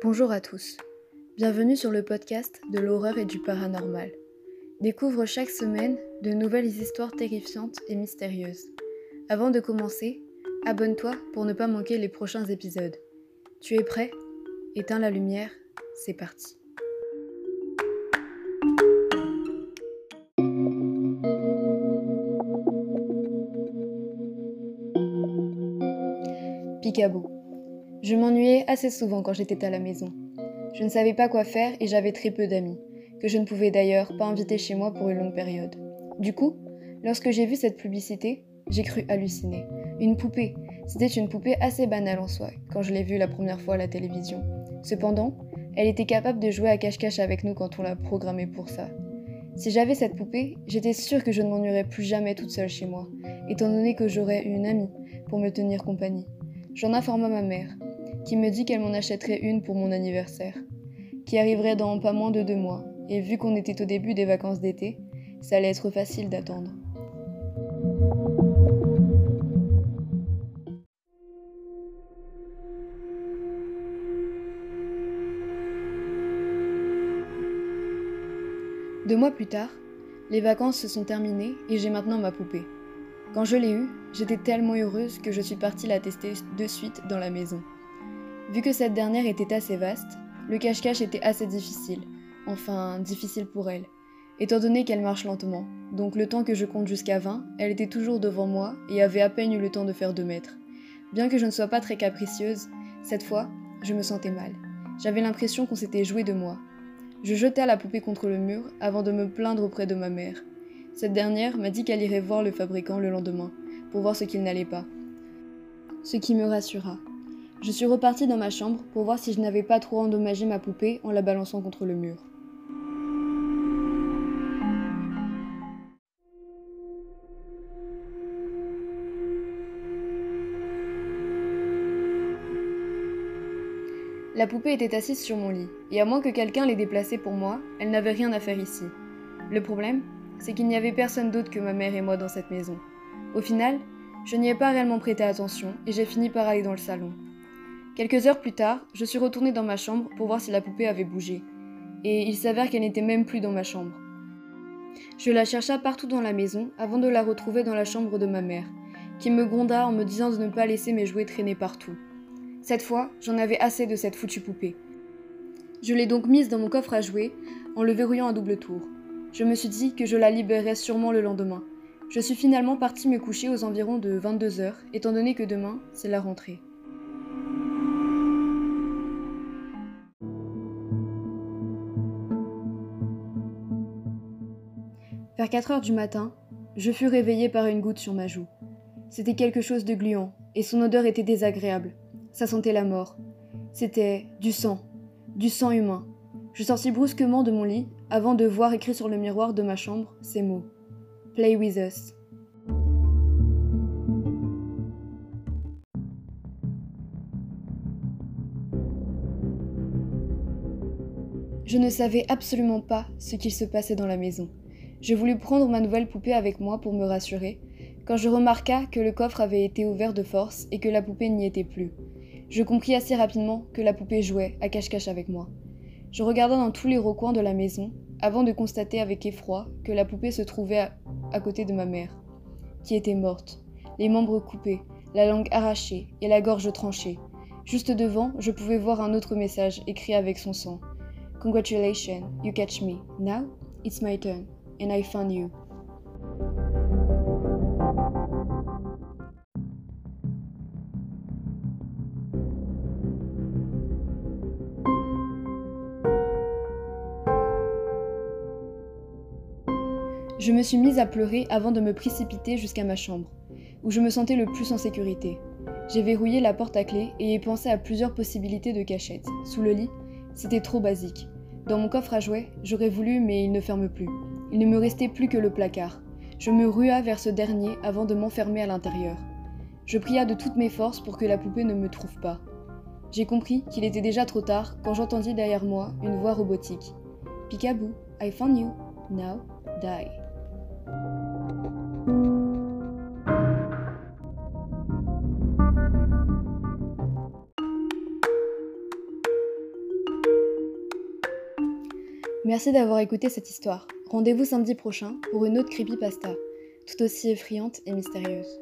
Bonjour à tous. Bienvenue sur le podcast de l'horreur et du paranormal. Découvre chaque semaine de nouvelles histoires terrifiantes et mystérieuses. Avant de commencer, abonne-toi pour ne pas manquer les prochains épisodes. Tu es prêt? Éteins la lumière, c'est parti. Picaboo. Je m'ennuyais assez souvent quand j'étais à la maison. Je ne savais pas quoi faire et j'avais très peu d'amis, que je ne pouvais d'ailleurs pas inviter chez moi pour une longue période. Du coup, lorsque j'ai vu cette publicité, j'ai cru halluciner. Une poupée. C'était une poupée assez banale en soi, quand je l'ai vue la première fois à la télévision. Cependant, elle était capable de jouer à cache-cache avec nous quand on l'a programmée pour ça. Si j'avais cette poupée, j'étais sûre que je ne m'ennuierais plus jamais toute seule chez moi, étant donné que j'aurais une amie pour me tenir compagnie. J'en informa ma mère, qui me dit qu'elle m'en achèterait une pour mon anniversaire, qui arriverait dans pas moins de deux mois, et vu qu'on était au début des vacances d'été, ça allait être facile d'attendre. Deux mois plus tard, les vacances se sont terminées et j'ai maintenant ma poupée. Quand je l'ai eue, j'étais tellement heureuse que je suis partie la tester de suite dans la maison. Vu que cette dernière était assez vaste, le cache-cache était assez difficile, enfin difficile pour elle, étant donné qu'elle marche lentement. Donc le temps que je compte jusqu'à 20, elle était toujours devant moi et avait à peine eu le temps de faire 2 mètres. Bien que je ne sois pas très capricieuse, cette fois, je me sentais mal. J'avais l'impression qu'on s'était joué de moi. Je jetai la poupée contre le mur avant de me plaindre auprès de ma mère. Cette dernière m'a dit qu'elle irait voir le fabricant le lendemain, pour voir ce qu'il n'allait pas. Ce qui me rassura. Je suis repartie dans ma chambre pour voir si je n'avais pas trop endommagé ma poupée en la balançant contre le mur. La poupée était assise sur mon lit, et à moins que quelqu'un l'ait déplacée pour moi, elle n'avait rien à faire ici. Le problème, c'est qu'il n'y avait personne d'autre que ma mère et moi dans cette maison. Au final, je n'y ai pas réellement prêté attention et j'ai fini par aller dans le salon. Quelques heures plus tard, je suis retournée dans ma chambre pour voir si la poupée avait bougé. Et il s'avère qu'elle n'était même plus dans ma chambre. Je la chercha partout dans la maison avant de la retrouver dans la chambre de ma mère, qui me gronda en me disant de ne pas laisser mes jouets traîner partout. Cette fois, j'en avais assez de cette foutue poupée. Je l'ai donc mise dans mon coffre à jouets en le verrouillant à double tour. Je me suis dit que je la libérerais sûrement le lendemain. Je suis finalement partie me coucher aux environs de 22 heures, étant donné que demain, c'est la rentrée. Vers 4 heures du matin, je fus réveillée par une goutte sur ma joue. C'était quelque chose de gluant, et son odeur était désagréable. Ça sentait la mort. C'était du sang, du sang humain. Je sortis brusquement de mon lit avant de voir écrit sur le miroir de ma chambre ces mots Play with us. Je ne savais absolument pas ce qu'il se passait dans la maison. Je voulus prendre ma nouvelle poupée avec moi pour me rassurer, quand je remarqua que le coffre avait été ouvert de force et que la poupée n'y était plus. Je compris assez rapidement que la poupée jouait à cache-cache avec moi. Je regarda dans tous les recoins de la maison, avant de constater avec effroi que la poupée se trouvait à, à côté de ma mère, qui était morte, les membres coupés, la langue arrachée et la gorge tranchée. Juste devant, je pouvais voir un autre message écrit avec son sang. Congratulations, you catch me. Now, it's my turn and I found you. Je me suis mise à pleurer avant de me précipiter jusqu'à ma chambre, où je me sentais le plus en sécurité. J'ai verrouillé la porte à clé et ai pensé à plusieurs possibilités de cachette. Sous le lit, c'était trop basique. Dans mon coffre à jouets, j'aurais voulu, mais il ne ferme plus. Il ne me restait plus que le placard. Je me rua vers ce dernier avant de m'enfermer à l'intérieur. Je pria de toutes mes forces pour que la poupée ne me trouve pas. J'ai compris qu'il était déjà trop tard quand j'entendis derrière moi une voix robotique. Picaboo, I found you. Now, die. Merci d'avoir écouté cette histoire. Rendez-vous samedi prochain pour une autre creepypasta, tout aussi effrayante et mystérieuse.